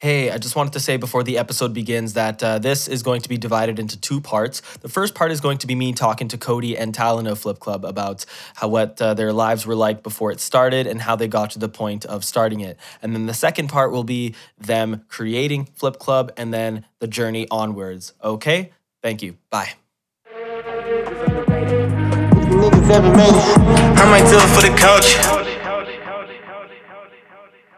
Hey, I just wanted to say before the episode begins that uh, this is going to be divided into two parts. The first part is going to be me talking to Cody and Talon of Flip Club about how what uh, their lives were like before it started and how they got to the point of starting it. And then the second part will be them creating Flip Club and then the journey onwards. Okay? Thank you. Bye. I might do it for the.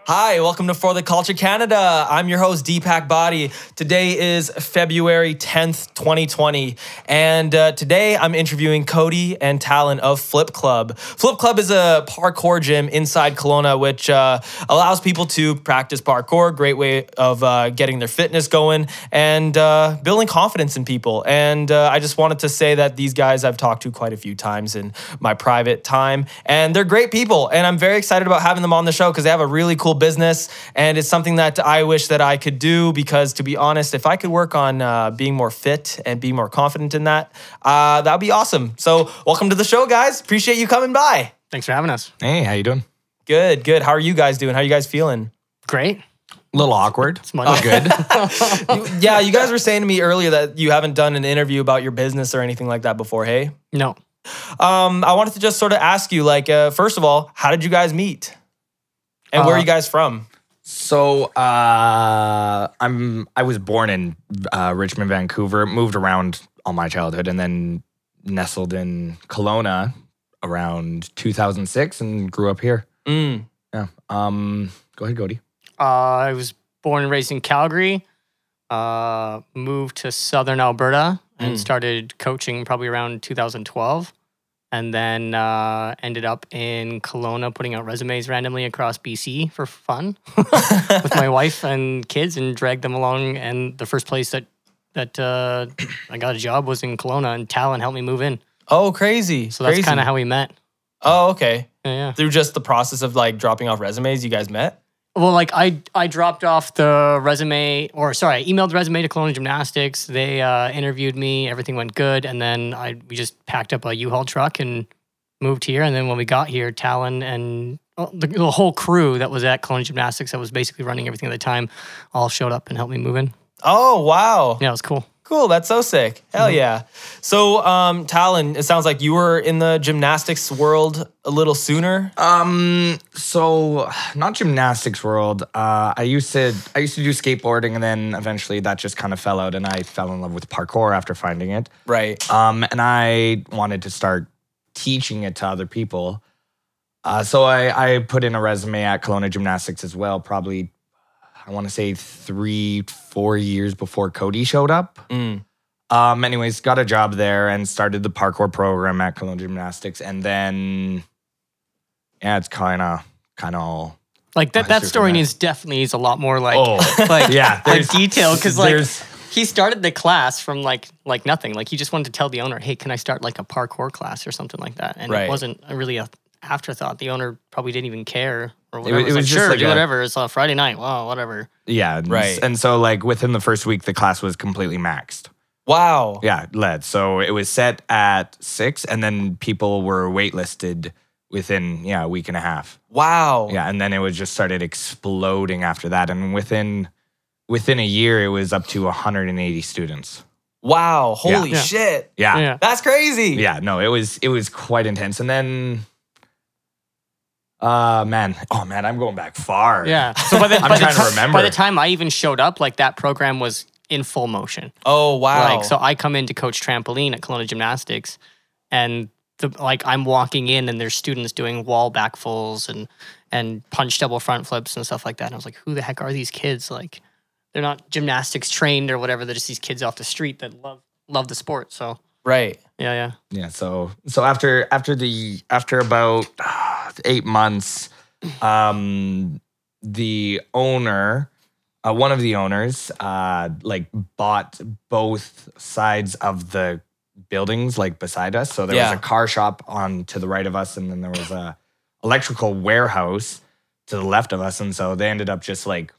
Hi, welcome to For the Culture Canada. I'm your host, Deepak Body. Today is February 10th, 2020. And uh, today I'm interviewing Cody and Talon of Flip Club. Flip Club is a parkour gym inside Kelowna, which uh, allows people to practice parkour, great way of uh, getting their fitness going and uh, building confidence in people. And uh, I just wanted to say that these guys I've talked to quite a few times in my private time, and they're great people. And I'm very excited about having them on the show because they have a really cool business, and it's something that I wish that I could do. Because to be honest, if I could work on uh, being more fit and be more confident in that, uh, that would be awesome. So, welcome to the show, guys. Appreciate you coming by. Thanks for having us. Hey, how you doing? Good, good. How are you guys doing? How are you guys feeling? Great. A little awkward. It's Monday. good. You- yeah, you guys were saying to me earlier that you haven't done an interview about your business or anything like that before. Hey, No. um, I wanted to just sort of ask you, like, uh, first of all, how did you guys meet, and where are Uh, you guys from? so uh, I'm I was born in uh, Richmond, Vancouver. Moved around all my childhood, and then nestled in Kelowna around 2006, and grew up here. Mm. Yeah. Um. Go ahead, Cody. Uh, I was born and raised in Calgary. Uh, moved to southern Alberta and Mm. started coaching probably around 2012. And then uh, ended up in Kelowna putting out resumes randomly across BC for fun with my wife and kids and dragged them along. And the first place that that uh, I got a job was in Kelowna and Talon helped me move in. Oh, crazy! So that's kind of how we met. Oh, okay. Yeah, yeah. Through just the process of like dropping off resumes, you guys met. Well, like I I dropped off the resume, or sorry, I emailed the resume to Kelowna Gymnastics. They uh, interviewed me. Everything went good, and then I we just packed up a U-Haul truck and moved here. And then when we got here, Talon and uh, the, the whole crew that was at Kelowna Gymnastics that was basically running everything at the time all showed up and helped me move in. Oh, wow. Yeah, it was cool. Cool. That's so sick. Hell Mm-hmm. yeah. So, um, Talon, it sounds like you were in the gymnastics world a little sooner. Um. So not gymnastics world. Uh. I used to I used to do skateboarding, and then eventually that just kind of fell out, and I fell in love with parkour after finding it. Right. Um, and I wanted to start teaching it to other people. Uh, so I, I put in a resume at Kelowna Gymnastics as well, probably, I want to say three, four years before Cody showed up. Mm. Um, anyways, got a job there and started the parkour program at Kelowna Gymnastics. And then, yeah, it's kind of, kind of all. Like that that story needs definitely needs a lot more like Oh, like yeah. like detail because like he started the class from like like nothing. Like he just wanted to tell the owner, "Hey, can I start like a parkour class or something like that?" And Right. it wasn't really a afterthought. The owner probably didn't even care or whatever. it It was, was like, just sure, like do a- whatever. It's a Friday night. Wow, whatever. yeah. and- Right. And so, like, within the first week, the class was completely maxed. Wow. Yeah, led. So it was set at six, and then people were waitlisted within yeah a week and a half. Wow. Yeah, and then it was just started exploding after that, and within within a year, it was up to 180 students. Wow. Holy Yeah. shit. Yeah, yeah, Yeah. That's crazy. Yeah, no, it was it was quite intense, and then. Uh man, oh man, I'm going back far. Yeah. So by the, I'm by, the trying to remember. by the time I even showed up, like that program was in full motion. Oh, wow. Like so, I come in to coach trampoline at Kelowna Gymnastics, and the like I'm walking in and there's students doing wall backfulls and and punch double front flips and stuff like that. And I was like, who the heck are these kids? Like, they're not gymnastics trained or whatever. They're just these kids off the street that love love the sport. So right. yeah, yeah. yeah so so after after the after about uh, eight months um the owner uh, one of the owners uh like bought both sides of the buildings like beside us so there Yeah. was a car shop on to the right of us and then there was a electrical warehouse to the left of us and so they ended up just like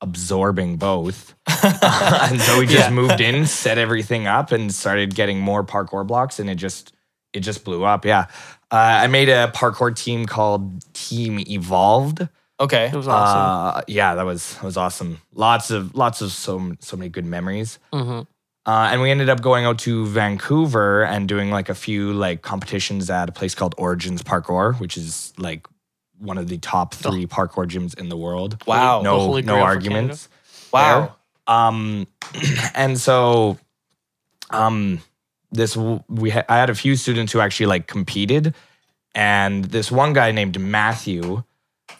absorbing both and so we just Yeah. moved in, set everything up, and started getting more parkour blocks, and it just it just blew up. Yeah, uh, I made a parkour team called Team Evolved. Okay. It was awesome. Uh, yeah, that was that was awesome. Lots of lots of so so many good memories. hmm Uh, and we ended up going out to Vancouver and doing like a few like competitions at a place called Origins Parkour, which is like one of the top three parkour gyms in the world. Wow. No, no arguments. Wow. Um, and so, um, this we ha- I had a few students who actually like competed, and this one guy named Matthew,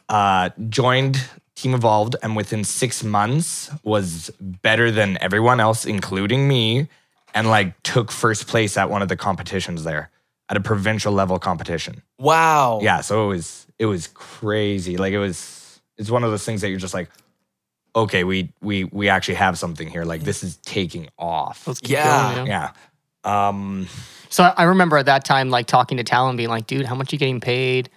uh, joined Team Evolved, and within six months was better than everyone else, including me, and like took first place at one of the competitions there at a provincial level competition. Wow. Yeah, so it was it was crazy. Like it was it's one of those things that you're just like, okay, we we we actually have something here. Like this is taking off. Let's keep Yeah. going, you know? Yeah. Um So I- I remember at that time, like talking to Talon, being like, "Dude, how much you getting paid?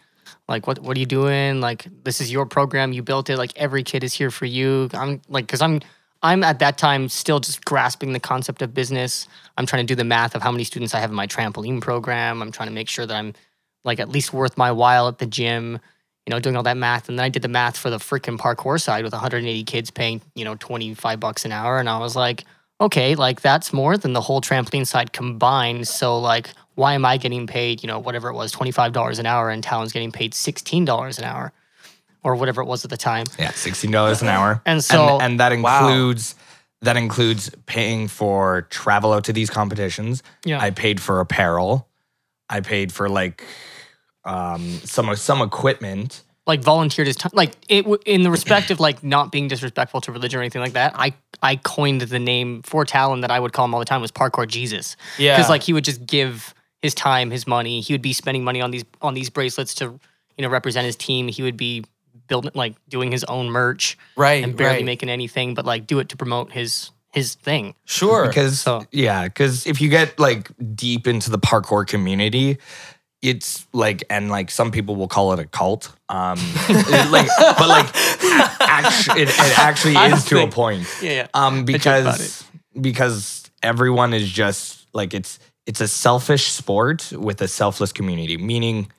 Like, what what are you doing? Like, this is your program. You built it. Like, every kid is here for you. I'm like, because I'm I'm at that time still just grasping the concept of business. I'm trying to do the math of how many students I have in my trampoline program. I'm trying to make sure that I'm like at least worth my while at the gym. You know, doing all that math, and then I did the math for the freaking parkour side with 180 kids paying you know 25 bucks an hour, and I was like okay, like that's more than the whole trampoline side combined. So like, why am I getting paid, you know, whatever it was, twenty five dollars an hour, and Talon's getting paid sixteen dollars an hour, or whatever it was at the time. yeah, sixteen dollars an hour. And so- and, that Wow. includes that includes paying for travel out to these competitions. Yeah, I paid for apparel. I paid for like um some some equipment. like volunteered his time, like it w- in the respect of like not being disrespectful to religion or anything like that. I I coined the name for Talon that I would call him all the time was Parkour Jesus. Yeah. because like he would just give his time, his money. He would be spending money on these on these bracelets to you know represent his team. He would be building like doing his own merch right. and barely right. making anything, but like do it to promote his his thing. Sure. because So- yeah because if you get like deep into the parkour community it's like and like some people will call it a cult um it, like but like actually it, it actually I is to a point Yeah, yeah. um because because everyone is just like it's it's a selfish sport with a selfless community meaning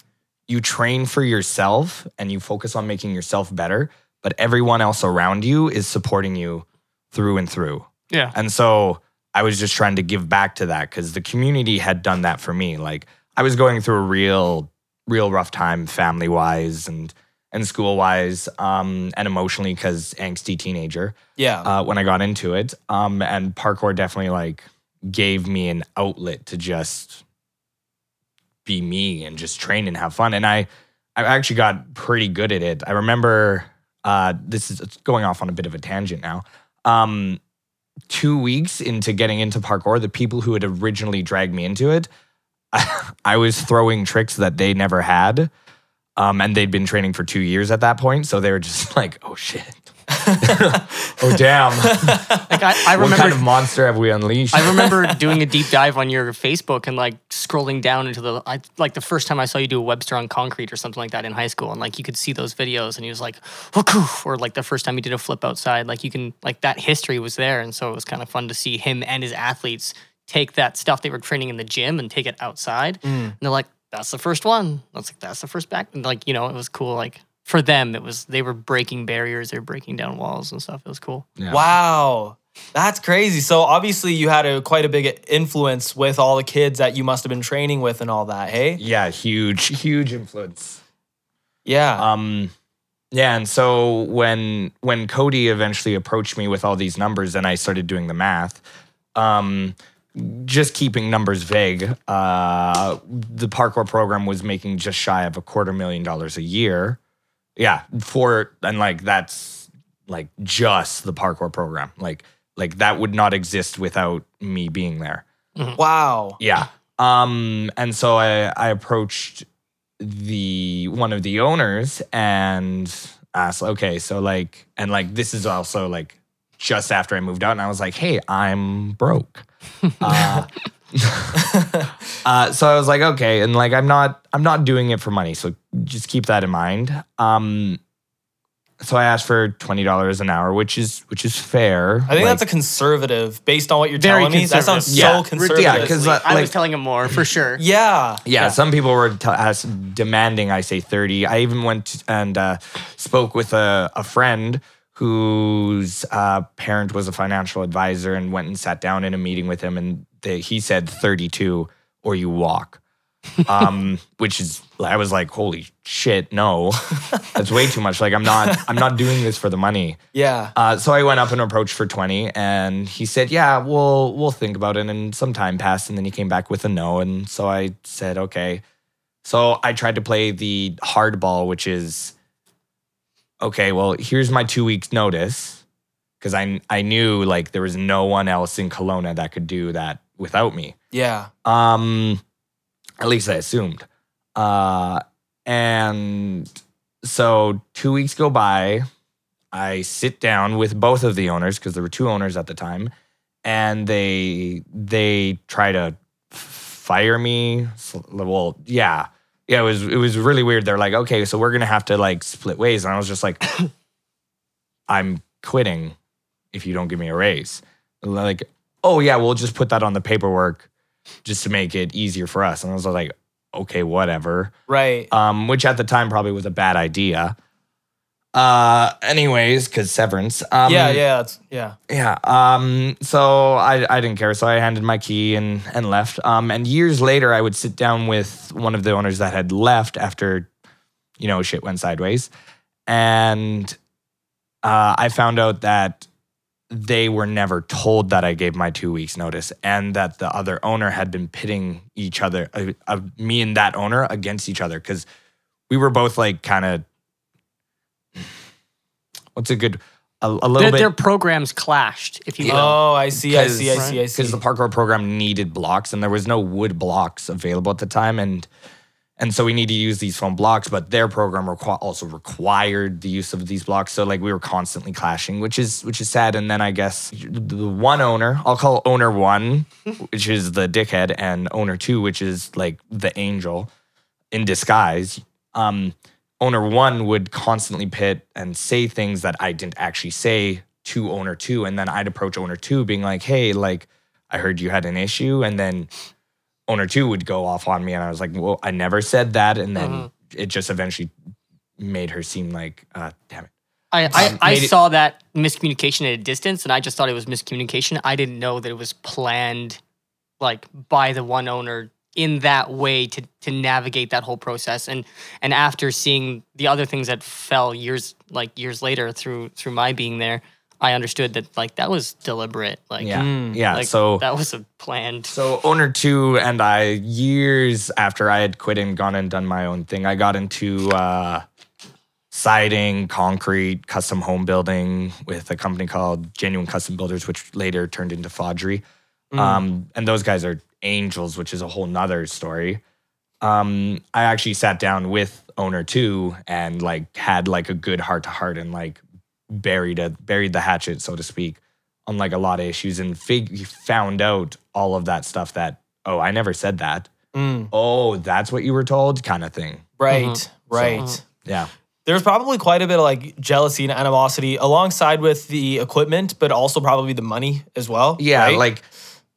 you train for yourself and you focus on making yourself better but everyone else around you is supporting you through and through Yeah. and so I was just trying to give back to that because the community had done that for me. Like I was going through a real, real rough time family wise and and school wise, um, and emotionally because angsty teenager yeah. uh, when I got into it. Um, and parkour definitely like gave me an outlet to just be me and just train and have fun. And I, I actually got pretty good at it. I remember uh, this is going off on a bit of a tangent now. Um, two weeks into getting into parkour, the people who had originally dragged me into it, I, was throwing tricks that they never had. Um, and they'd been training for two years at that point. So they were just like, oh shit. Oh damn. Like I, I what kind of monster have we unleashed? I remember doing a deep dive on your Facebook and like scrolling down into the I, like the first time I saw you do a Webster on concrete or something like that in high school, and like you could see those videos, and he was like, or like the first time he did a flip outside, like you can like that history was there, and so it was kind of fun to see him and his athletes take that stuff they were training in the gym and take it outside, mm. and they're like, "That's the first one." That's like that's the first back, and like you know it was cool like. For them, it was they were breaking barriers, they were breaking down walls and stuff. It was cool. Yeah. Wow. That's crazy. So obviously you had a quite a big influence with all the kids that you must have been training with and all that, hey? Yeah, huge, huge influence. Yeah. Um, yeah, and so when when Cody eventually approached me with all these numbers, and I started doing the math, um, just keeping numbers vague, uh, the parkour program was making just shy of a quarter million dollars a year. Yeah, for and like that's like just the parkour program. Like like that would not exist without me being there. wow. Yeah. Um, and so I, I approached the one of the owners and asked, okay, so like, and like this is also like just after I moved out, and I was like, hey, I'm broke. uh, uh, so I was like, okay, and like I'm not I'm not doing it for money, so just keep that in mind. Um, so I asked for twenty dollars an hour, which is which is fair. I think that's a conservative based on what you're telling me. That sounds conservative. so Yeah. conservative. Yeah, 'cause, uh, I like- was telling him more for sure. yeah. yeah, Some people were t- ask, demanding I say thirty. I even went and uh, spoke with a, a friend whose uh, parent was a financial advisor and went and sat down in a meeting with him, and they, he said thirty two or you walk. um, which is I was like, holy shit, no, that's way too much. Like I'm not, I'm not doing this for the money. Yeah. Uh, so I went up and approached for 20 and he said, yeah, we'll, we'll think about it. And some time passed and then he came back with a no. And so I said, okay. So I tried to play the hardball, which is, okay, well, here's my two weeks notice. Cause I, I knew like there was no one else in Kelowna that could do that without me. Yeah. Um, at least I assumed. Uh, and so two weeks go by. I sit down with both of the owners because there were two owners at the time, and they they try to fire me. Well, yeah, yeah. It was it was really weird. They're like, okay, so we're gonna have to like split ways, and I was just like, I'm quitting if you don't give me a raise. Like, oh yeah, we'll just put that on the paperwork just to make it easier for us. And I was like, okay, whatever. Right. Um, which at the time probably was a bad idea. Uh, anyways, because severance. Um, yeah. Yeah. Yeah. yeah. Um, so I, I didn't care. So I handed my key and and left. Um, and years later, I would sit down with one of the owners that had left after, you know, shit went sideways, and uh, I found out that they were never told that I gave my two weeks notice, and that the other owner had been pitting each other, uh, uh, me and that owner, against each other because we were both like kind of. What's a good a, a little Their, bit their programs clashed. If you will. Oh, I see. I see. I see. I see. because the parkour program needed blocks and there was no wood blocks available at the time and and so we need to use these foam blocks but their program requ- also required the use of these blocks. So like we were constantly clashing which is which is sad. And then i guess the one owner i'll call owner one which is the dickhead and owner two which is like the angel in disguise. Um owner one would constantly pit and say things that i didn't actually say to owner two. And then i'd approach owner two being like hey like i heard you had an issue. And then owner two would go off on me and i was like well i never said that and then Mhm. it just eventually made her seem like uh damn it I, I, um, I it- saw that miscommunication at a distance, and I just thought it was miscommunication. I didn't know that it was planned, like by the one owner in that way to to navigate that whole process. And and after seeing the other things that fell years like years later through through my being there, I understood that like that was deliberate. Like yeah Mm. yeah like, so that was a planned. So owner two and I, years after I had quit and gone and done my own thing, I got into uh, siding, concrete, custom home building with a company called Genuine Custom Builders, which later turned into Fodry. Mm. Um, and those guys are angels, which is a whole nother story. Um, I actually sat down with owner two and like had like a good heart to heart and like buried a buried the hatchet, so to speak, on like a lot of issues and fig- found out all of that stuff that oh I never said that Mm. oh that's what you were told kind of thing Right. Mhm. Right. So- yeah There's probably quite a bit of like jealousy and animosity alongside with the equipment, but also probably the money as well. yeah right? like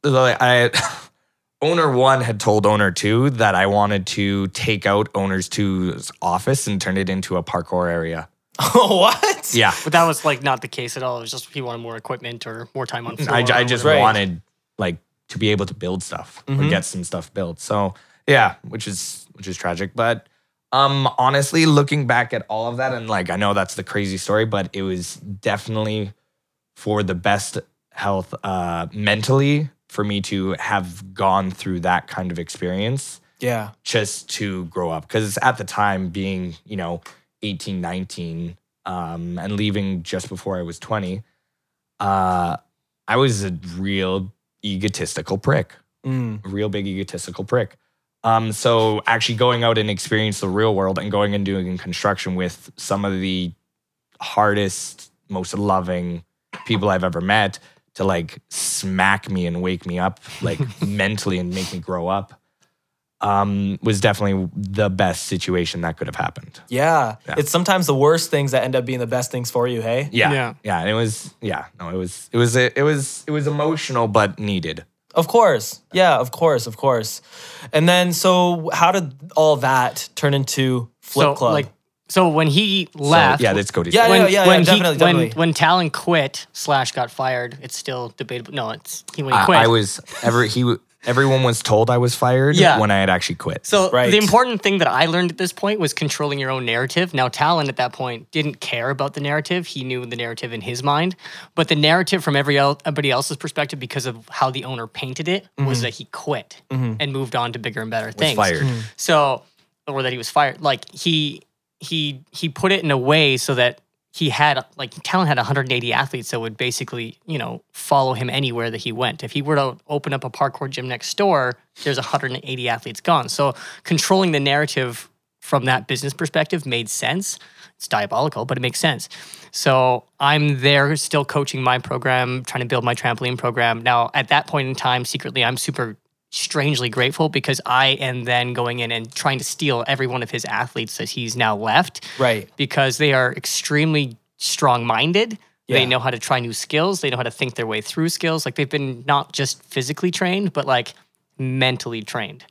like, I owner one had told owner two that I wanted to take out owner's two's office and turn it into a parkour area what? yeah But that was like not the case at all. It was just he wanted more equipment or more time on floor. I, I just whatever. Right. wanted like to be able to build stuff or Mhm. get some stuff built. So yeah, which is which is tragic. But um honestly, looking back at all of that, and like I know that's the crazy story, but it was definitely for the best health uh mentally for me to have gone through that kind of experience Yeah. just to grow up because at the time being you know 18 19 um, and leaving just before i was 20 uh, i was a real egotistical prick. Mm. a real big egotistical prick. Um, so actually going out and experience the real world and going and doing construction with some of the hardest most loving people i've ever met to like smack me and wake me up like mentally and make me grow up um, was definitely the best situation that could have happened. Yeah. Yeah. It's sometimes the worst things that end up being the best things for you, hey? Yeah, Yeah. yeah, and it was yeah, no, it was it was it was it was emotional but needed. Of course. Yeah, of course, of course. And then so how did all that turn into Flip so Club? like so when he So, left yeah, that's Cody's. Yeah, when, yeah, yeah, when definitely, he, definitely. When, when Talon quit slash got fired, it's still debatable. No, it's he when he I, quit. I was ever he w- everyone was told I was fired Yeah. when I had actually quit. so Right. the important thing that I learned at this point was controlling your own narrative. Now Talon at that point didn't care about the narrative; he knew the narrative in his mind, but the narrative from every el- everybody else's perspective, because of how the owner painted it, was mm-hmm. that he quit mm-hmm. and moved on to bigger and better was things. fired. So, or that he was fired. Like he he he put it in a way so that he had like Talon had 180 athletes that would basically you know follow him anywhere that he went. If he were to open up a parkour gym next door, there's 180 athletes gone. So controlling the narrative from that business perspective made sense. It's diabolical, but it makes sense. So I'm there still coaching my program, trying to build my trampoline program. Now, at that point in time, secretly, I'm super strangely grateful because I am then going in and trying to steal every one of his athletes that he's now left right. because they are extremely strong minded. Yeah. They know how to try new skills. They know how to think their way through skills. Like they've been not just physically trained, but like mentally trained.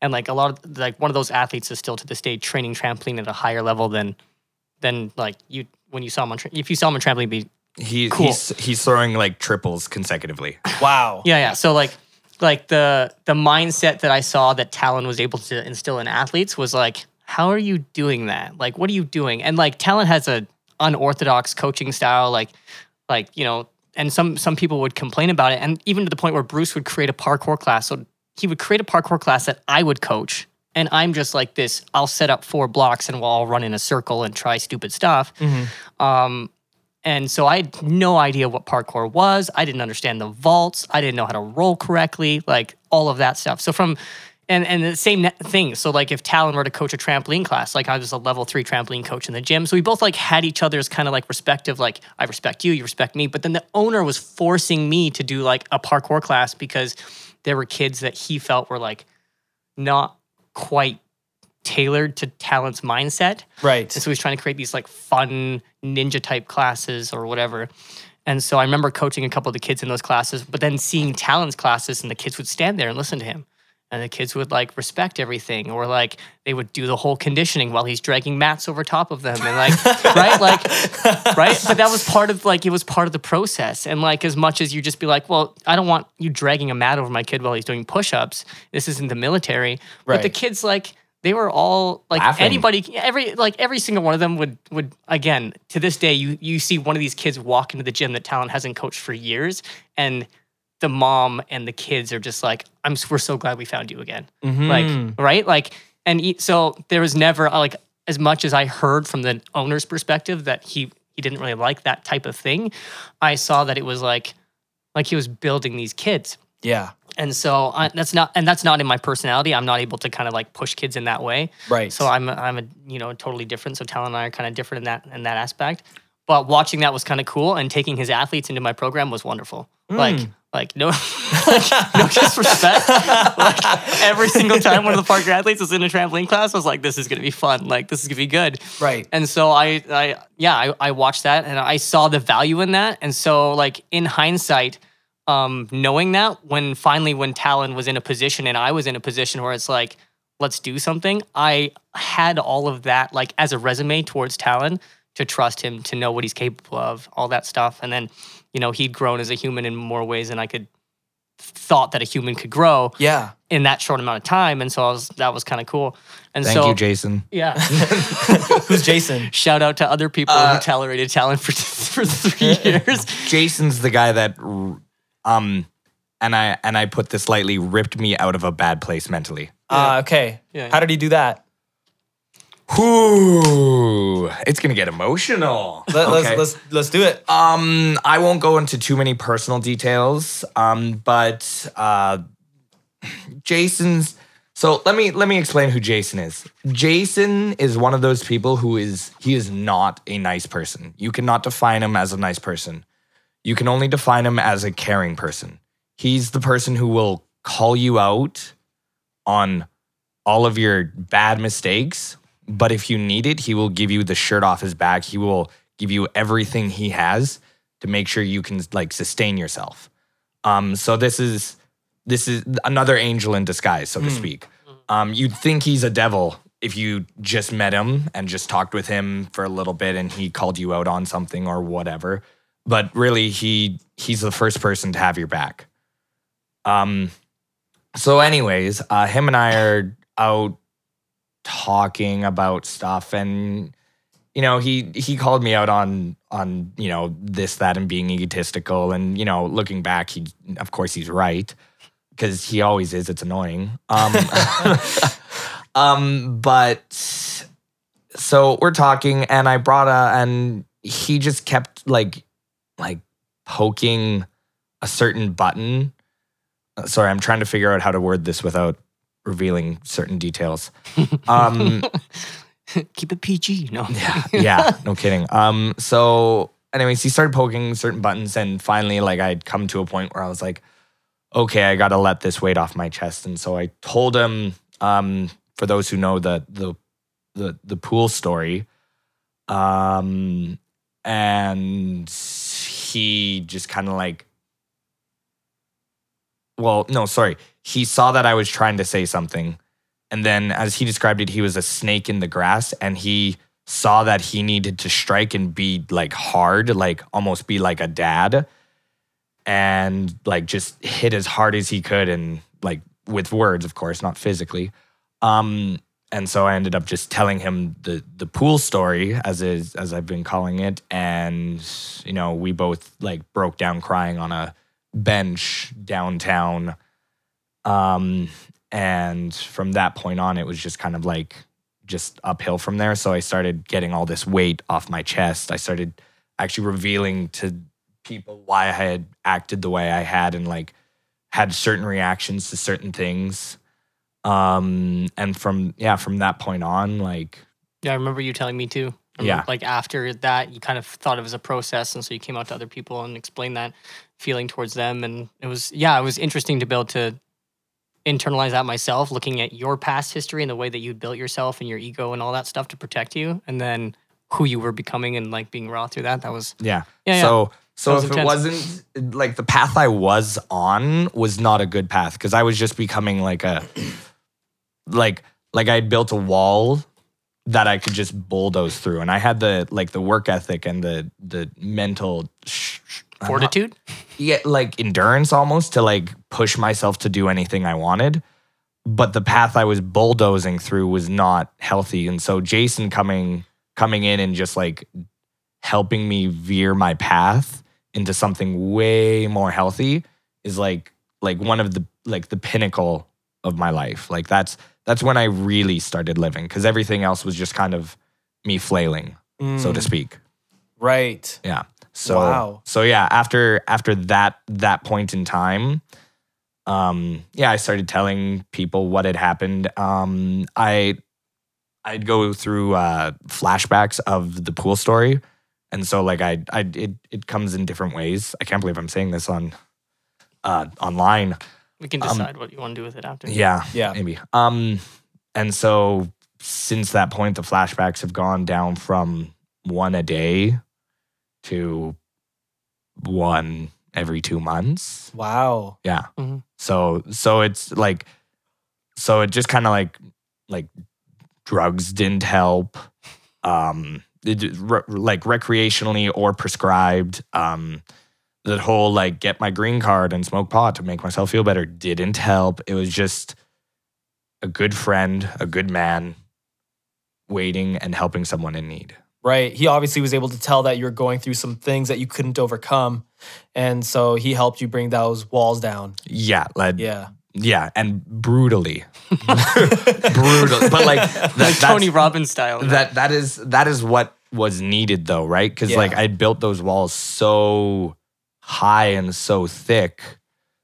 And like a lot of like one of those athletes is still to this day training trampoline at a higher level than than like you when you saw him on tra- if you saw him on trampoline be He, Cool. He's he's throwing like triples consecutively. Wow. Yeah, yeah. So like like the the mindset that I saw that Talon was able to instill in athletes was like, how are you doing that? Like what are you doing? And like Talon has a unorthodox coaching style, like like, you know, and some some people would complain about it. And even to the point where Bruce would create a parkour class. So he would create a parkour class that I would coach. And I'm just like this, I'll set up four blocks and we'll all run in a circle and try stupid stuff. Um, and so I had no idea what parkour was. I didn't understand the vaults. I didn't know how to roll correctly, like all of that stuff. So from and and the same thing. So like if Talon were to coach a trampoline class, like I was a level three trampoline coach in the gym. So we both like had each other's kind of like respective, like I respect you, you respect me. But then the owner was forcing me to do like a parkour class because there were kids that he felt were like not quite tailored to Talon's mindset. Right. And so he's trying to create these like fun ninja type classes or whatever. And so I remember coaching a couple of the kids in those classes, but then seeing Talon's classes and the kids would stand there and listen to him. And the kids would like respect everything, or like they would do the whole conditioning while he's dragging mats over top of them, and like, right, like, right. But that was part of like it was part of the process. And like, as much as you just be like, well, I don't want you dragging a mat over my kid while he's doing push-ups. This isn't the military. But the kids like they were all like Laughing. anybody every like every single one of them would would again to this day you you see one of these kids walk into the gym that Talon hasn't coached for years and the mom and the kids are just like i'm we're so glad we found you again Mhm. like right like and so there was never uh, like as much as i heard from the owner's perspective that he he didn't really like that type of thing i saw that it was like like he was building these kids yeah. And so I, that's not and that's not in my personality i'm not able to kind of like push kids in that way Right. so I'm I'm a you know totally different. So Talon and I are kind of different in that in that aspect. But watching that was kind of cool, and taking his athletes into my program was wonderful. Hmm. Like like no like, no disrespect. like every single time one of the parkour athletes was in a trampoline class, I was like, this is gonna be fun. Like this is gonna be good. Right. And so I, I yeah, I, I watched that and I saw the value in that. And so like in hindsight, um, knowing that when finally when Talon was in a position and I was in a position where it's like, let's do something, I had all of that like as a resume towards Talon to trust him, to know what he's capable of, all that stuff. And then, you know, he'd grown as a human in more ways than I could thought that a human could grow Yeah. in that short amount of time. And so I was that was kind of cool. And Thank so you, Jason. yeah. Who's Jason? Shout out to other people Uh, who tolerated Talon for for three years. Jason's the guy that um and I and I put this lightly ripped me out of a bad place mentally. Uh, okay. Yeah. How did he do that? Whoo, it's gonna get emotional. Let, Okay. Let's let's let's do it. Um, I won't go into too many personal details. Um, but uh, Jason's. So let me let me explain who Jason is. Jason is one of those people who is he is not a nice person. You cannot define him as a nice person. You can only define him as a caring person. He's the person who will call you out on all of your bad mistakes, but if you need it, he will give you the shirt off his back. He will give you everything he has to make sure you can like sustain yourself. Um, so this is this is another angel in disguise, so to speak. Um, you'd think he's a devil if you just met him and just talked with him for a little bit and he called you out on something or whatever. But really, he he's the first person to have your back. Um. So, anyways, uh, him and I are out talking about stuff, and you know, he he called me out on on you know this that and being egotistical, and you know, looking back, he of course he's right because he always is. It's annoying. Um, um, but so we're talking, and I brought a, and he just kept like, like poking a certain button. Uh, Sorry, I'm trying to figure out how to word this without revealing certain details. Um, Keep it PG. No. yeah, yeah, no kidding. Um, so anyways, he started poking certain buttons, and finally, like I'd come to a point where I was like, okay, I gotta let this weight off my chest. And so I told him, um, for those who know the the the the pool story, um, and he just kind of like, well, no, sorry, he saw that I was trying to say something, and then as he described it, he was a snake in the grass, and he saw that he needed to strike and be like hard, like almost be like a dad and like just hit as hard as he could and like with words of course not physically. Um and so i ended up just telling him the the pool story as is as i've been calling it. And you know we both like broke down crying on a bench downtown. Um and from that point on it was just kind of like just uphill from there. So i started getting all this weight off my chest. I started actually revealing to people why I had acted the way I had and like had certain reactions to certain things. Um, and from yeah, from that point on, like Yeah, I remember you telling me too. Yeah. Like after that, you kind of thought it was a process, and so you came out to other people and explained that feeling towards them, and it was yeah, it was interesting to be able to internalize that myself, looking at your past history and the way that you built yourself and your ego and all that stuff to protect you, and then who you were becoming and like being raw through that. That was yeah. Yeah, yeah. So so if intense. it wasn't like the path I was on was not a good path because I was just becoming like a like like I'd built a wall that I could just bulldoze through, and I had the like the work ethic and the the mental sh- sh- not- fortitude. yeah, like endurance almost to like push myself to do anything I wanted. But the path I was bulldozing through was not healthy. And so Jason coming coming in and just like helping me veer my path into something way more healthy is like like one of the like the pinnacle of my life. Like that's that's when I really started living because everything else was just kind of me flailing, so to Mm, speak. Right. Yeah. So Wow. so yeah, after after that that point in time, um, yeah, I started telling people what had happened. Um, I I'd go through uh flashbacks of the pool story. And so like I I it it comes in different ways. I can't believe I'm saying this on uh online. We can Um, decide what you want to do with it after. Yeah. Yeah. Maybe. Um and so since that point the flashbacks have gone down from one a day to one every 2 months. Wow. Yeah. Mhm. So so it's like so it just kind of like like drugs didn't help um it, re- like recreationally or prescribed um that whole like get my green card and smoke pot to make myself feel better didn't help it was just a good friend a good man waiting and helping someone in need Right. He obviously was able to tell that you were going through some things that you couldn't overcome. And so he helped you bring those walls down. yeah like Yeah. yeah and brutally brutal but like that, Like Tony Robbins style. that that is that is what was needed though right because Yeah. like i built those walls so high and so thick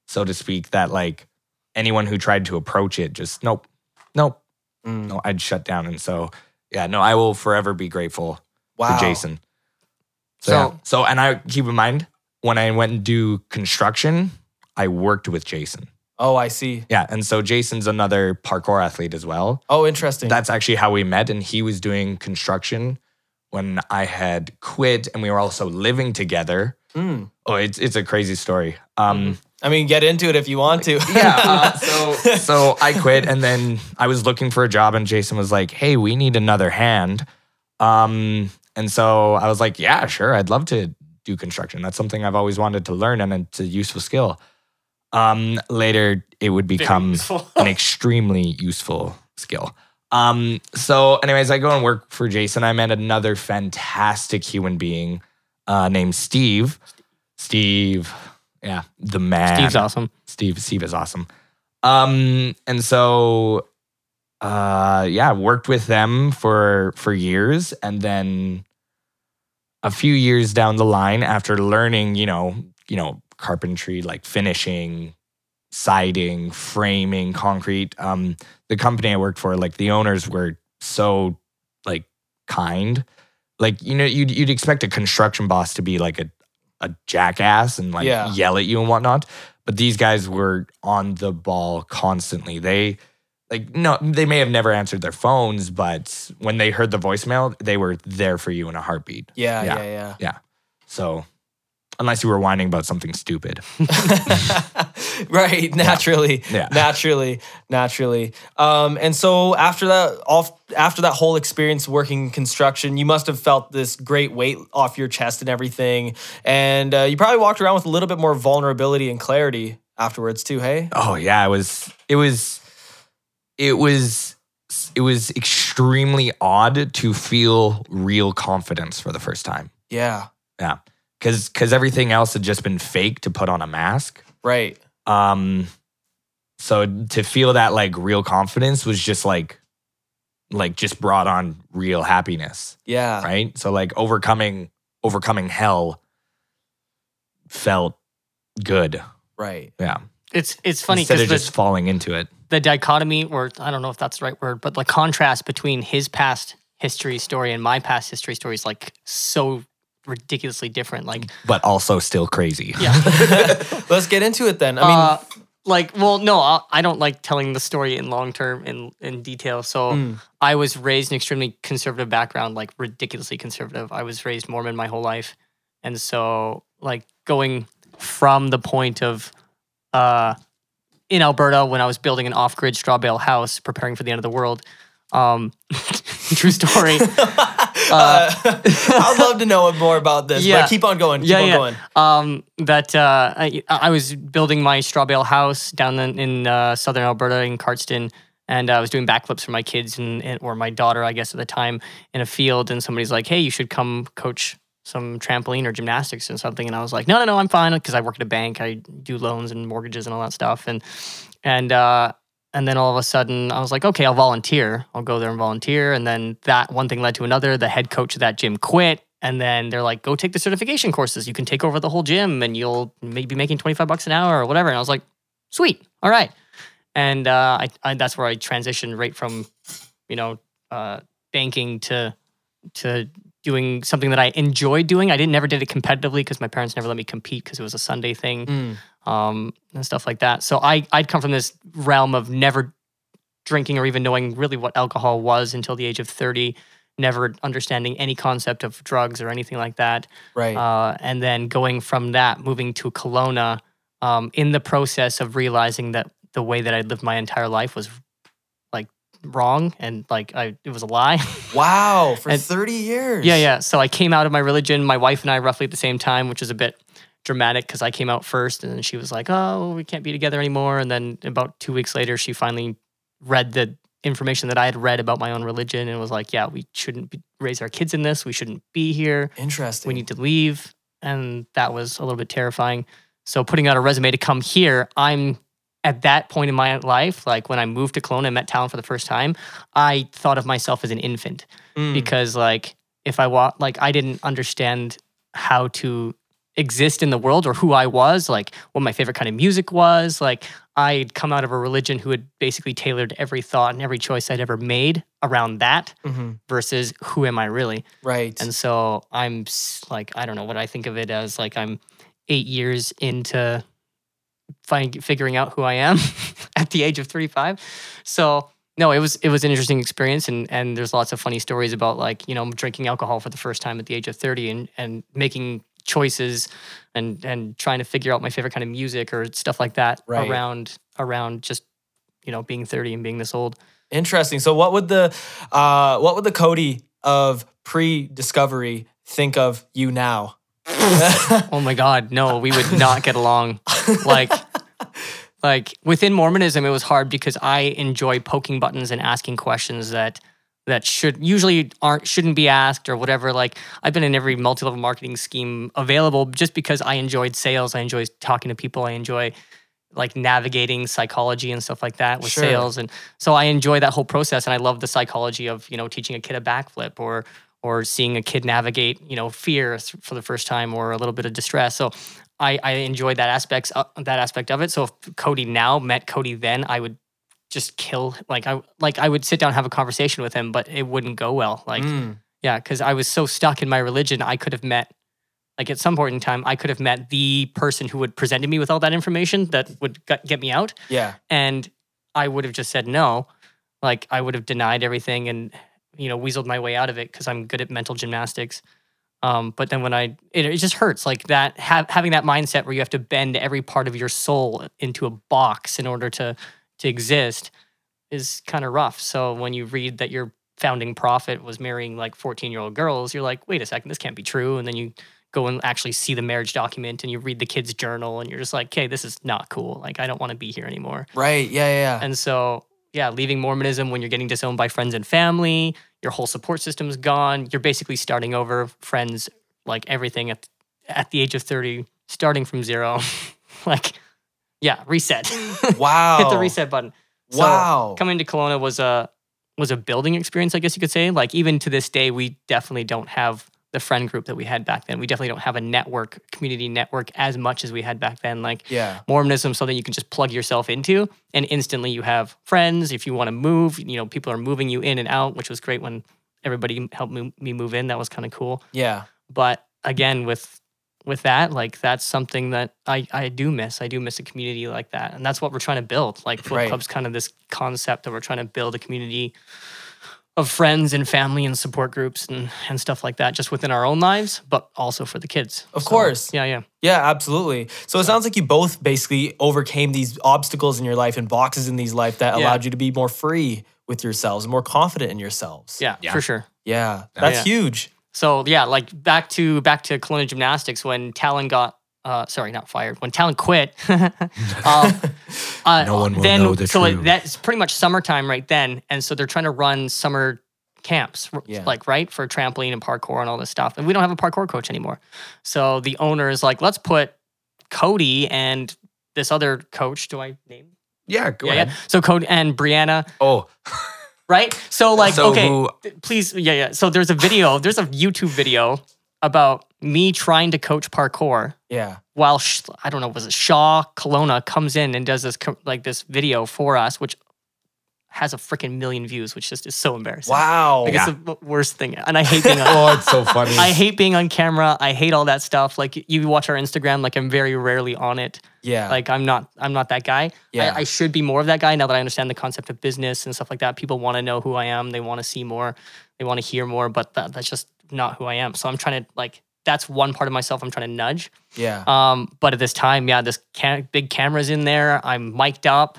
so to speak that like anyone who tried to approach it just nope nope Mm. no i'd shut down and so yeah no i will forever be grateful Wow. to jason so, So- yeah. so and i keep in mind when i went and do construction i worked with jason Oh, I see. Yeah, and so Jason's another parkour athlete as well. Oh, interesting. That's actually how we met, and he was doing construction when I had quit, and we were also living together. Mm. Oh, it's it's a crazy story. Um, I mean, get into it if you want to. yeah. Uh, so so I quit, and then I was looking for a job, and Jason was like, "Hey, we need another hand." Um, and so I was like, "Yeah, sure, I'd love to do construction. That's something I've always wanted to learn, and it's a useful skill." Um, later, it would become an extremely useful skill. Um, so, anyways, I go and work for Jason. I met another fantastic human being uh, named Steve. Steve, yeah, the man. Steve's awesome. Steve Steve is awesome. Um and so uh yeah, worked with them for for years and then a few years down the line after learning, you know, you know, carpentry like finishing, siding, framing, concrete, um the company I worked for like the owners were so like kind. Like you know you'd you'd expect a construction boss to be like a a jackass and like Yeah. yell at you and whatnot. But these guys were on the ball constantly. They like no, they may have never answered their phones, but when they heard the voicemail, they were there for you in a heartbeat. yeah, Yeah. yeah, Yeah. So unless you were whining about something stupid. yeah. right, naturally, Yeah. naturally, naturally. Um, and so after that, off after that whole experience working construction, you must have felt this great weight off your chest and everything, and uh, you probably walked around with a little bit more vulnerability and clarity afterwards too. Hey, Oh yeah, it was it was it was it was extremely odd to feel real confidence for the first time. yeah, Yeah. Cuz cuz everything else had just been fake to put on a mask. right, Um so to feel that like real confidence was just like like just brought on real happiness, yeah, right? So like overcoming overcoming hell felt good. right. Yeah. It's it's funny Instead because of the, just falling into it. the dichotomy, or I don't know if that's the right word, but the contrast between his past history story and my past history story is like so ridiculously different. Like, But also still crazy. yeah. Let's get into it then. I mean, uh, like, well, no, I, I don't like telling the story in long term in in detail. So Mm. I was raised in an extremely conservative background, like ridiculously conservative. I was raised Mormon my whole life, and so like going from the point of uh, in Alberta when I was building an off grid straw bale house, preparing for the end of the world. Um, true story. Uh, I'd love to know more about this. Yeah. but keep on going. Keep Yeah, on yeah. going. um, that uh, I, I was building my straw bale house down in, in uh, southern Alberta in Cardston, and I was doing backflips for my kids and, and or my daughter, I guess at the time, in a field. And somebody's like, "Hey, you should come coach some trampoline or gymnastics and something." And I was like, "No, no, no, I'm fine," because I work at a bank. I do loans and mortgages and all that stuff. And and uh, and then all of a sudden, I was like, "Okay, I'll volunteer. I'll go there and volunteer." And then that one thing led to another. The head coach of that gym quit. And then they're like, go take the certification courses. You can take over the whole gym and you'll maybe be making 25 bucks an hour or whatever. And I was like, sweet. All right. And uh, I, I, that's where I transitioned right from, you know, uh, banking to, to doing something that I enjoyed doing. I didn't never did it competitively because my parents never let me compete because it was a Sunday thing Mm. um, and stuff like that. So I, I'd come from this realm of never drinking or even knowing really what alcohol was until the age of 30, never understanding any concept of drugs or anything like that. Right. Uh, and then going from that, moving to Kelowna, um, in the process of realizing that the way that I lived my entire life was wrong and like I it was a lie. wow. For and- 30 years. yeah, yeah. So I came out of my religion, my wife and I roughly at the same time, which is a bit dramatic because I came out first and then she was like, "Oh, we can't be together anymore." And then about 2 weeks later, she finally read the information that I had read about my own religion and was like, "Yeah, we shouldn't be, raise our kids in this. We shouldn't be here." Interesting. we need to leave and that was a little bit terrifying so putting out a resume to come here i'm at that point in my life like when i moved to Kelowna and met Talon for the first time i thought of myself as an infant Mm. because like if i walk like i didn't understand how to exist in the world or who i was like what my favorite kind of music was like i'd come out of a religion who had basically tailored every thought and every choice i'd ever made around that Mhm. versus who am i really Right. and so I'm like, I don't know what I think of it as like I'm eight years into finding figuring out who I am at the age of 35. So no, it was it was an interesting experience, and and there's lots of funny stories about like you know drinking alcohol for the first time at the age of 30 and and making choices and and trying to figure out my favorite kind of music or stuff like that Right. around around just you know being 30 and being this old. Interesting. So what would the uh what would the Cody of pre-discovery think of you now? Oh my God, no, we would not get along. Like, like within Mormonism, it was hard because I enjoy poking buttons and asking questions that that should usually aren't shouldn't be asked or whatever. Like I've been in every multi-level marketing scheme available just because I enjoyed sales. I enjoy talking to people. I enjoy like navigating psychology and stuff like that with Sure. sales and so i enjoy that whole process and i love the psychology of you know teaching a kid a backflip or or seeing a kid navigate you know fear for the first time or a little bit of distress. So i i enjoy that aspects uh, that aspect of it. So if cody now met cody then i would just kill like i like i would sit down and have a conversation with him but it wouldn't go well. Like Mm, yeah, because I was so stuck in my religion, I could have met, like at some point in time, I could have met the person who would presented me with all that information that would get me out, yeah. and I would have just said no. Like I would have denied everything and you know weaseled my way out of it because I'm good at mental gymnastics. Um, but then when I, it, it just hurts like that. Ha- having that mindset where you have to bend every part of your soul into a box in order to to exist is kind of rough. So when you read that your founding prophet was marrying like 14 year old girls, you're like, wait a second, this can't be true. And then you go and actually see the marriage document and you read the kid's journal and you're just like, okay, this is not cool. Like, I don't want to be here anymore. Right. Yeah, yeah, yeah. And so, yeah, leaving Mormonism when you're getting disowned by friends and family, your whole support system's gone. You're basically starting over, friends, like everything at at the age of 30, starting from zero. like, yeah, reset. wow. Hit the reset button. So, wow. Coming to Kelowna was a was a building experience, I guess you could say. Like even to this day, we definitely don't have the friend group that we had back then. We definitely don't have a network, community network as much as we had back then. Like yeah. Mormonism, something you can just plug yourself into, and instantly you have friends. If you want to move, you know, people are moving you in and out, which was great when everybody helped me move in. That was kind of cool. Yeah. But again, with with that, like that's something that I I do miss. I do miss a community like that, and that's what we're trying to build. Like Flip Right. Club's kind of this concept that we're trying to build a community of friends and family and support groups and and stuff like that, just within our own lives, but also for the kids. Of So, course. yeah, yeah. Yeah, absolutely. So it sounds like you both basically overcame these obstacles in your life and boxes in these life that Yeah. allowed you to be more free with yourselves, more confident in yourselves. Yeah, Yeah. for sure. Yeah. That's Yeah. huge. So yeah, like back to back to Kelowna Gymnastics when Talon got uh sorry, not fired. When Talon quit, um, uh, No one will then know the so it- truth. that's pretty much summertime right then, and so they're trying to run summer camps, Yeah. like right for trampoline and parkour and all this stuff. And we don't have a parkour coach anymore, so the owner is like, let's put Cody and this other coach. Do I name? Yeah, go yeah, ahead. yeah. So Cody and Brianna, Oh, right? So like, so okay, who- please yeah yeah so there's a video there's a youtube video about me trying to coach parkour Yeah. while Sh- i don't know was it shaw Kelowna comes in and does this co- like this video for us which has a freaking million views which just is so embarrassing Wow. like Yeah. it's the worst thing and i hate being on oh, it's so funny. I hate being on camera. I hate all that stuff. Like you watch our Instagram, like I'm very rarely on it. yeah. Like I'm not I'm not that guy. Yeah. I, I should be more of that guy now that I understand the concept of business and stuff like that. People want to know who I am. They want to see more. They want to hear more. But that, that's just not who I am. So I'm trying to like that's one part of myself I'm trying to nudge. yeah. Um, but at this time, yeah, this ca- big camera's in there. I'm mic'd up.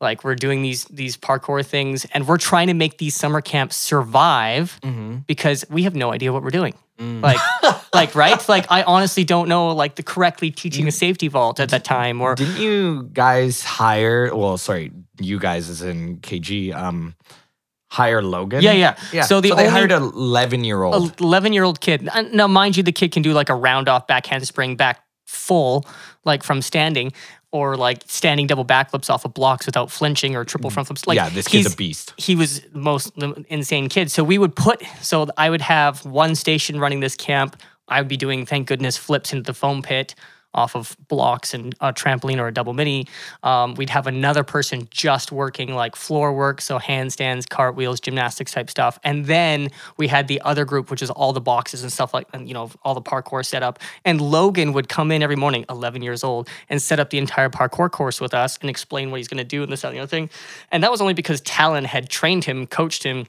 Like we're doing these these parkour things, and we're trying to make these summer camps survive mm-hmm. because we have no idea what we're doing. Like, like right? Like I honestly don't know like the correctly teaching a safety vault at that time or Didn't you guys hire? Well, sorry, you guys as in KG. Um, hire Logan. Yeah, yeah. yeah. So the they only- hired an eleven year old. 11 year old kid. Now, mind you, the kid can do like a round off back handspring back full, like from standing, or like standing double backflips off of blocks without flinching or triple mm. front flips. Like yeah, this kid's he's- a beast. he was the most insane kid. So we would put, so I would have one station running this camp. I would be doing, thank goodness, flips into the foam pit off of blocks and a trampoline or a double mini. Um, we'd have another person just working like floor work, so handstands, cartwheels, gymnastics type stuff. And then we had the other group, which is all the boxes and stuff like, and you know, all the parkour setup. And Logan would come in every morning, 11 years old, and set up the entire parkour course with us and explain what he's going to do and this, that, and the other thing. And that was only because Talon had trained him, coached him,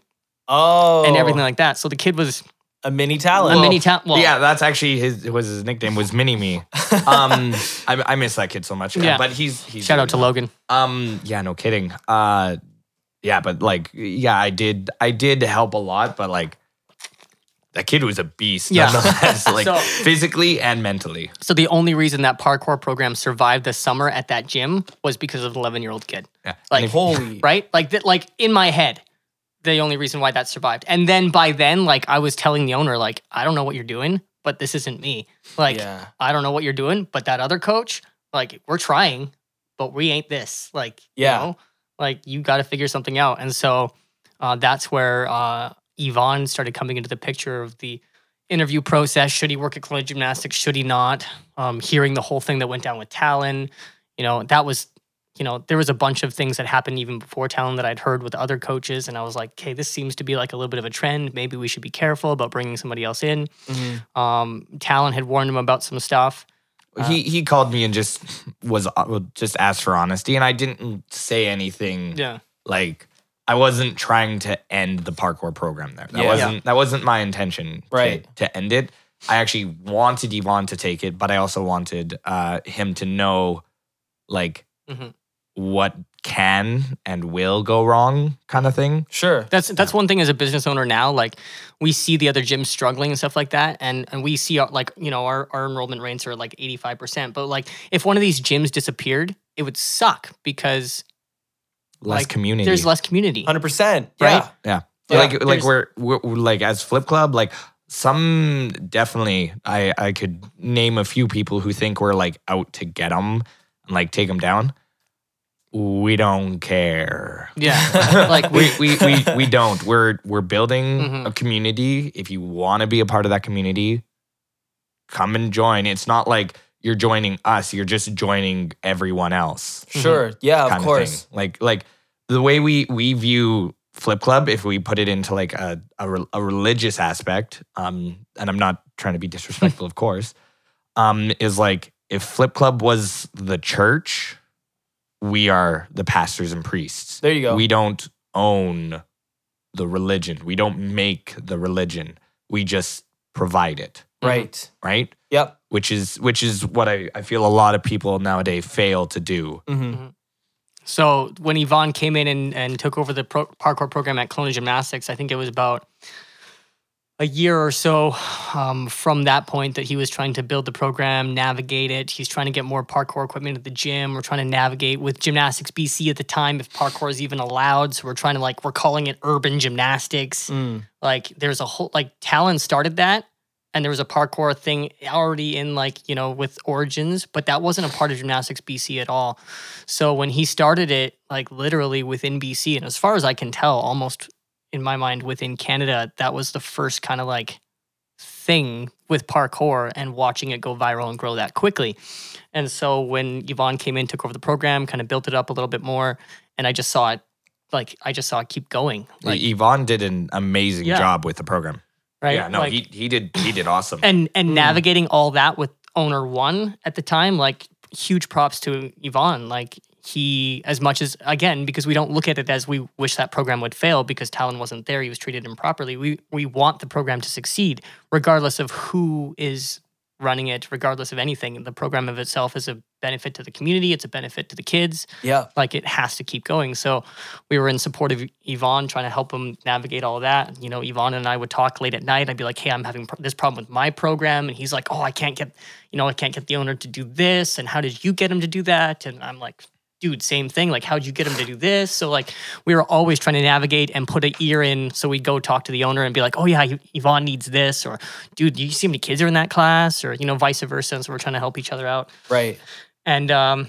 Oh, and everything like that. So the kid was a mini talent. a mini Talon. Well, yeah, that's actually his was his nickname was Mini Me. Um, I, I miss that kid so much. Yeah. but he's he's shout out to Logan. Um, yeah, no kidding. Uh, yeah, but like, yeah, I did, I did help a lot, but like, that kid was a beast, Yeah. nonetheless, like So- physically and mentally. So the only reason that parkour program survived the summer at that gym was because of an 11 year old kid. Yeah, Like, if- Holy. right? Like that, like in my head, the only reason why that survived. And then by then, like I was telling the owner, like, I don't know what you're doing, but this isn't me. Like, Yeah. I don't know what you're doing, but that other coach, like, we're trying, but we ain't this. Like, Yeah. you know, like you got to figure something out. And so uh, that's where uh, Yvonne started coming into the picture of the interview process. Should he work at Kelowna Gymnastics? Should he not? Um, hearing the whole thing that went down with Talon, you know, that was, you know, there was a bunch of things that happened even before Talon that I'd heard with other coaches. And I was like, okay, this seems to be like a little bit of a trend. Maybe we should be careful about bringing somebody else in. Mhm. Um, Talon had warned him about some stuff. he he called me and just was uh, just asked for honesty, and I didn't say anything. Yeah. Like I wasn't trying to end the parkour program there. That Yeah. wasn't that wasn't my intention. Right. To, end it, I actually wanted Yvonne to take it, but I also wanted uh, him to know, like, Mhm. What can and will go wrong, kind of thing. Sure. That's that's one thing as a business owner now. Like we see the other gyms struggling and stuff like that, and and we see our, like you know our our enrollment rates are like eighty five percent. But like if one of these gyms disappeared, it would suck because Less Like, community. there's less community. 100%. Right? Yeah. Yeah. Yeah, like like we're, we're we're, like as Flip Club, like some definitely I I could name a few people who think we're like out to get them and like take them down. We don't care. Yeah, like we, We we we, we don't. We're we're building Mhm. a community. If you want to be a part of that community, come and join. It's not like you're joining us. You're just joining everyone else Sure. Yeah, of course. thing. Like like the way we we view Flip Club, if we put it into like a a, a religious aspect, um, and I'm not trying to be disrespectful, of course, um, is like if Flip Club was the church, we are the pastors and priests. There you go. We don't own the religion. We don't make the religion. We just provide it, right. right? Yep. Which is which is what I, I feel a lot of people nowadays fail to do. hmm So when Yvonne came in and, and took over the pro- parkour program at Kelowna Gymnastics, I think it was about a year or so um, from that point that he was trying to build the program, navigate it. He's trying to get more parkour equipment at the gym. We're trying to navigate with Gymnastics BC at the time if parkour is even allowed. So we're trying to like we're calling it urban gymnastics. Mm. Like there's a whole like Talon started that and there was a parkour thing already in like you know with origins but that wasn't a part of gymnastics bc at all so when he started it like literally within bc and as far as i can tell almost in my mind within canada that was the first kind of like thing with parkour and watching it go viral and grow that quickly and so when yvonne came in took over the program kind of built it up a little bit more and i just saw it like i just saw it keep going like Yvonne did an amazing Yeah. job with the program. right Yeah, no, Like- he he did he did awesome. and and Mm. navigating all that with owner one at the time like huge props to yvonne like he as much as again because we don't look at it as we wish that program would fail because talon wasn't there he was treated improperly we we want the program to succeed regardless of who is running it regardless of anything the program of itself is a benefit to the community it's a benefit to the kids Yeah. like it has to keep going. So we were in support of Yvonne, trying to help him navigate all that. You know, Yvonne and I would talk late at night. I'd be like, "Hey, I'm having this problem with my program," and he's like, "Oh, I can't get, you know, I can't get the owner to do this. And how did you get him to do that?" And I'm like. Dude, same thing. Like, how'd you get him to do this? So, like, we were always trying to navigate and put an ear in. So we'd go talk to the owner and be like, "Oh yeah, Yvonne needs this," or "Dude, do you see how many kids are in that class?" Or you know, vice versa. And so we're trying to help each other out. Right. And um,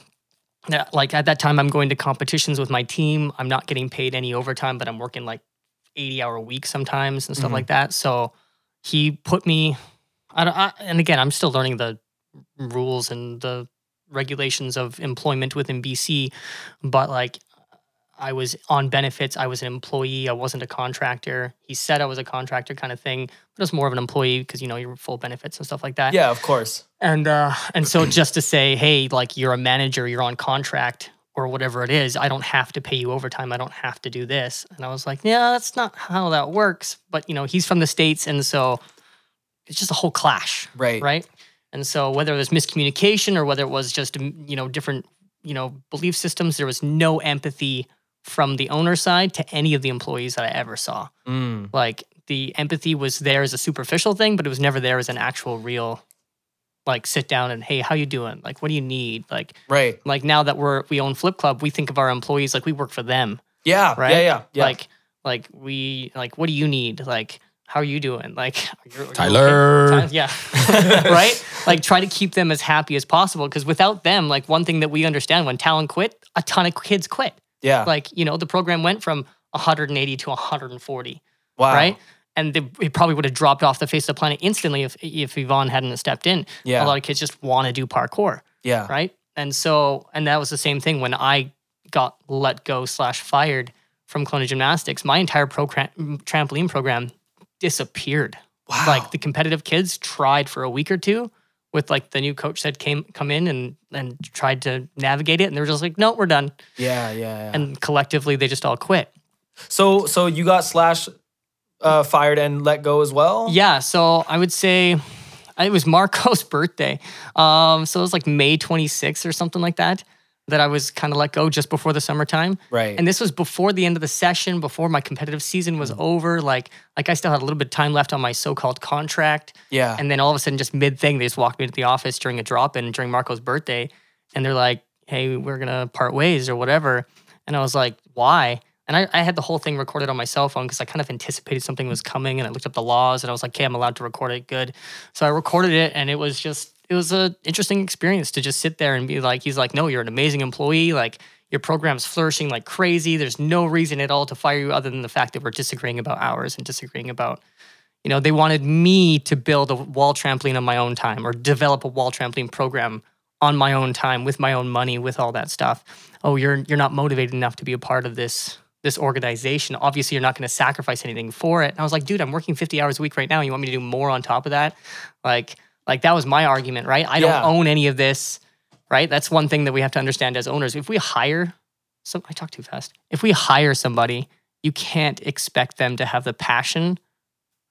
like at that time, I'm going to competitions with my team. I'm not getting paid any overtime, but I'm working like 80 hour weeks sometimes and stuff Mhm. like that. So he put me. I don't, I, and again, I'm still learning the rules and the regulations of employment within BC, but like I was on benefits. I was an employee. I wasn't a contractor. He said I was a contractor kind of thing, but it was more of an employee because you know you're full benefits and stuff like that. Yeah, of course. And uh, and so just to say, hey, like you're a manager, you're on contract or whatever it is, I don't have to pay you overtime. I don't have to do this. And I was like, yeah, that's not how that works. But you know, he's from the states, and so it's just a whole clash, Right. right? And so whether it was miscommunication or whether it was just you know different you know belief systems, there was no empathy from the owner side to any of the employees that I ever saw. Mm. Like the empathy was there as a superficial thing, but it was never there as an actual real like sit down and hey, how you doing? Like what do you need? Like Right. like now that we're we own Flip Club, we think of our employees like we work for them, Yeah. right? Yeah. Yeah. Yeah. Like like we like what do you need? Like how are you doing? Like you're, you're Tyler. okay? Yeah, right. Like try to keep them as happy as possible because without them, like one thing that we understand when Talon quit, a ton of kids quit. yeah. Like you know the program went from 180 to 140 wow. right? And they, it probably would have dropped off the face of the planet instantly if if Yvonne hadn't stepped in. Yeah. A lot of kids just want to do parkour, Yeah. right? And so, and that was the same thing when I got let go slash fired from Kelowna Gymnastics. My entire program, trampoline program disappeared. Wow. Like the competitive kids tried for a week or two with like the new coach that came come in and and tried to navigate it, and they were just like, no, we're done. yeah. Yeah. Yeah. And collectively, they just all quit. so so you got slash uh, fired and let go as well. Yeah, so I would say it was Marco's birthday. Um, so it was like May 26th or something like that that I was kind of let go just before the summertime. Right. And this was before the end of the session, before my competitive season was Mm. over. Like, like I still had a little bit of time left on my so-called contract. yeah. And then all of a sudden, just mid thing, they just walked me to the office during a drop in during Marco's birthday, and they're like, "Hey, we're gonna part ways or whatever." And I was like, "Why?" And I, I had the whole thing recorded on my cell phone because I kind of anticipated something was coming, and I looked up the laws, and I was like, "Okay, I'm allowed to record it. Good." So I recorded it, and it was just it was a interesting experience to just sit there and be like, "He's like, no, you're an amazing employee. Like." Your program's flourishing like crazy. There's no reason at all to fire you other than the fact that we're disagreeing about hours and disagreeing about you know, they wanted me to build a wall trampoline on my own time or develop a wall trampoline program on my own time with my own money, with all that stuff. Oh, you're you're not motivated enough to be a part of this this organization. Obviously, you're not going to sacrifice anything for it. And I was like, dude, I'm working 50 hours a week right now. You want me to do more on top of that? Like, like that was my argument, right? I Yeah. don't own any of this, right? That's one thing that we have to understand as owners. If we hire some I talk too fast. If we hire somebody, you can't expect them to have the passion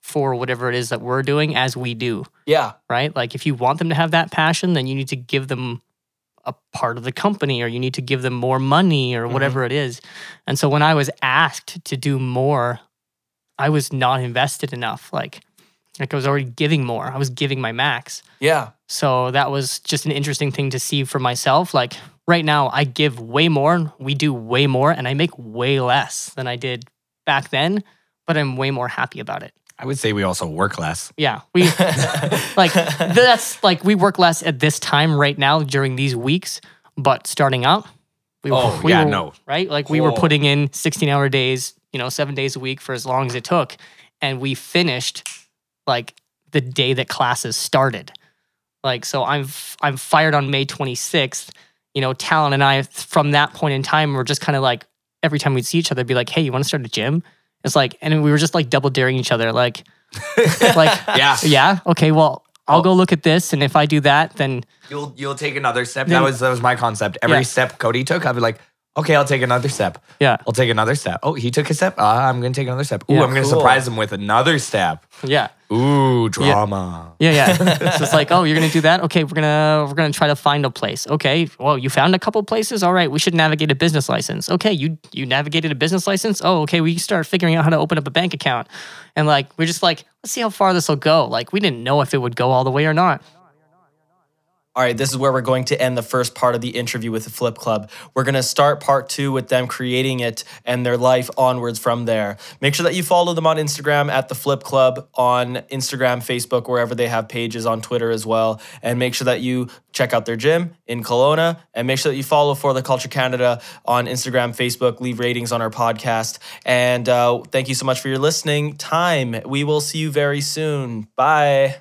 for whatever it is that we're doing as we do, yeah. right? Like if you want them to have that passion, then you need to give them a part of the company or you need to give them more money or mm-hmm. whatever it is. And so when I was asked to do more, I was not invested enough. Like like I was already giving more. I was giving my max. Yeah. So that was just an interesting thing to see for myself. Like right now, I give way more, we do way more, and I make way less than I did back then, but I'm way more happy about it. I would say we also work less. Yeah. We like that's like we work less at this time right now during these weeks, but starting out, we Oh, we yeah, were, no. right? Like we were putting in 16 hour days, you know, seven days a week for as long as it took. And we finished like the day that classes started. Like, so I'm f- I'm fired on May 26th. You know, Talon and I from that point in time were just kind of like every time we'd see each other, be like, "Hey, you want to start a gym?" It's like, and we were just like double daring each other, like, like, Yeah. yeah, okay, well, I'll go look at this, and if I do that, then You'll you'll take another step. Then- that was that was my concept. Every Yeah. step Cody took, I'd be like, okay, I'll take another step. yeah, I'll take another step. Oh, he took a step. Uh, I'm gonna take another step. Ooh, Yeah, I'm gonna cool. surprise him with another step. yeah. Ooh, drama. Yeah, yeah. it's like, oh, you're gonna do that? Okay, we're gonna we're gonna try to find a place. Okay, well, you found a couple places. All right, we should navigate a business license. Okay, you you navigated a business license. Oh, okay, we start figuring out how to open up a bank account, and like we're just like, let's see how far this will go. Like we didn't know if it would go all the way or not. All right, this is where we're going to end the first part of the interview with the Flip Club. We're going to start part two with them creating it and their life onwards from there. Make sure that you follow them on Instagram at the Flip Club, on Instagram, Facebook, wherever they have pages, on Twitter as well. And make sure that you check out their gym in Kelowna and make sure that you follow For the Culture Canada on Instagram, Facebook, leave ratings on our podcast. And uh, thank you so much for your listening time. We will see you very soon. Bye.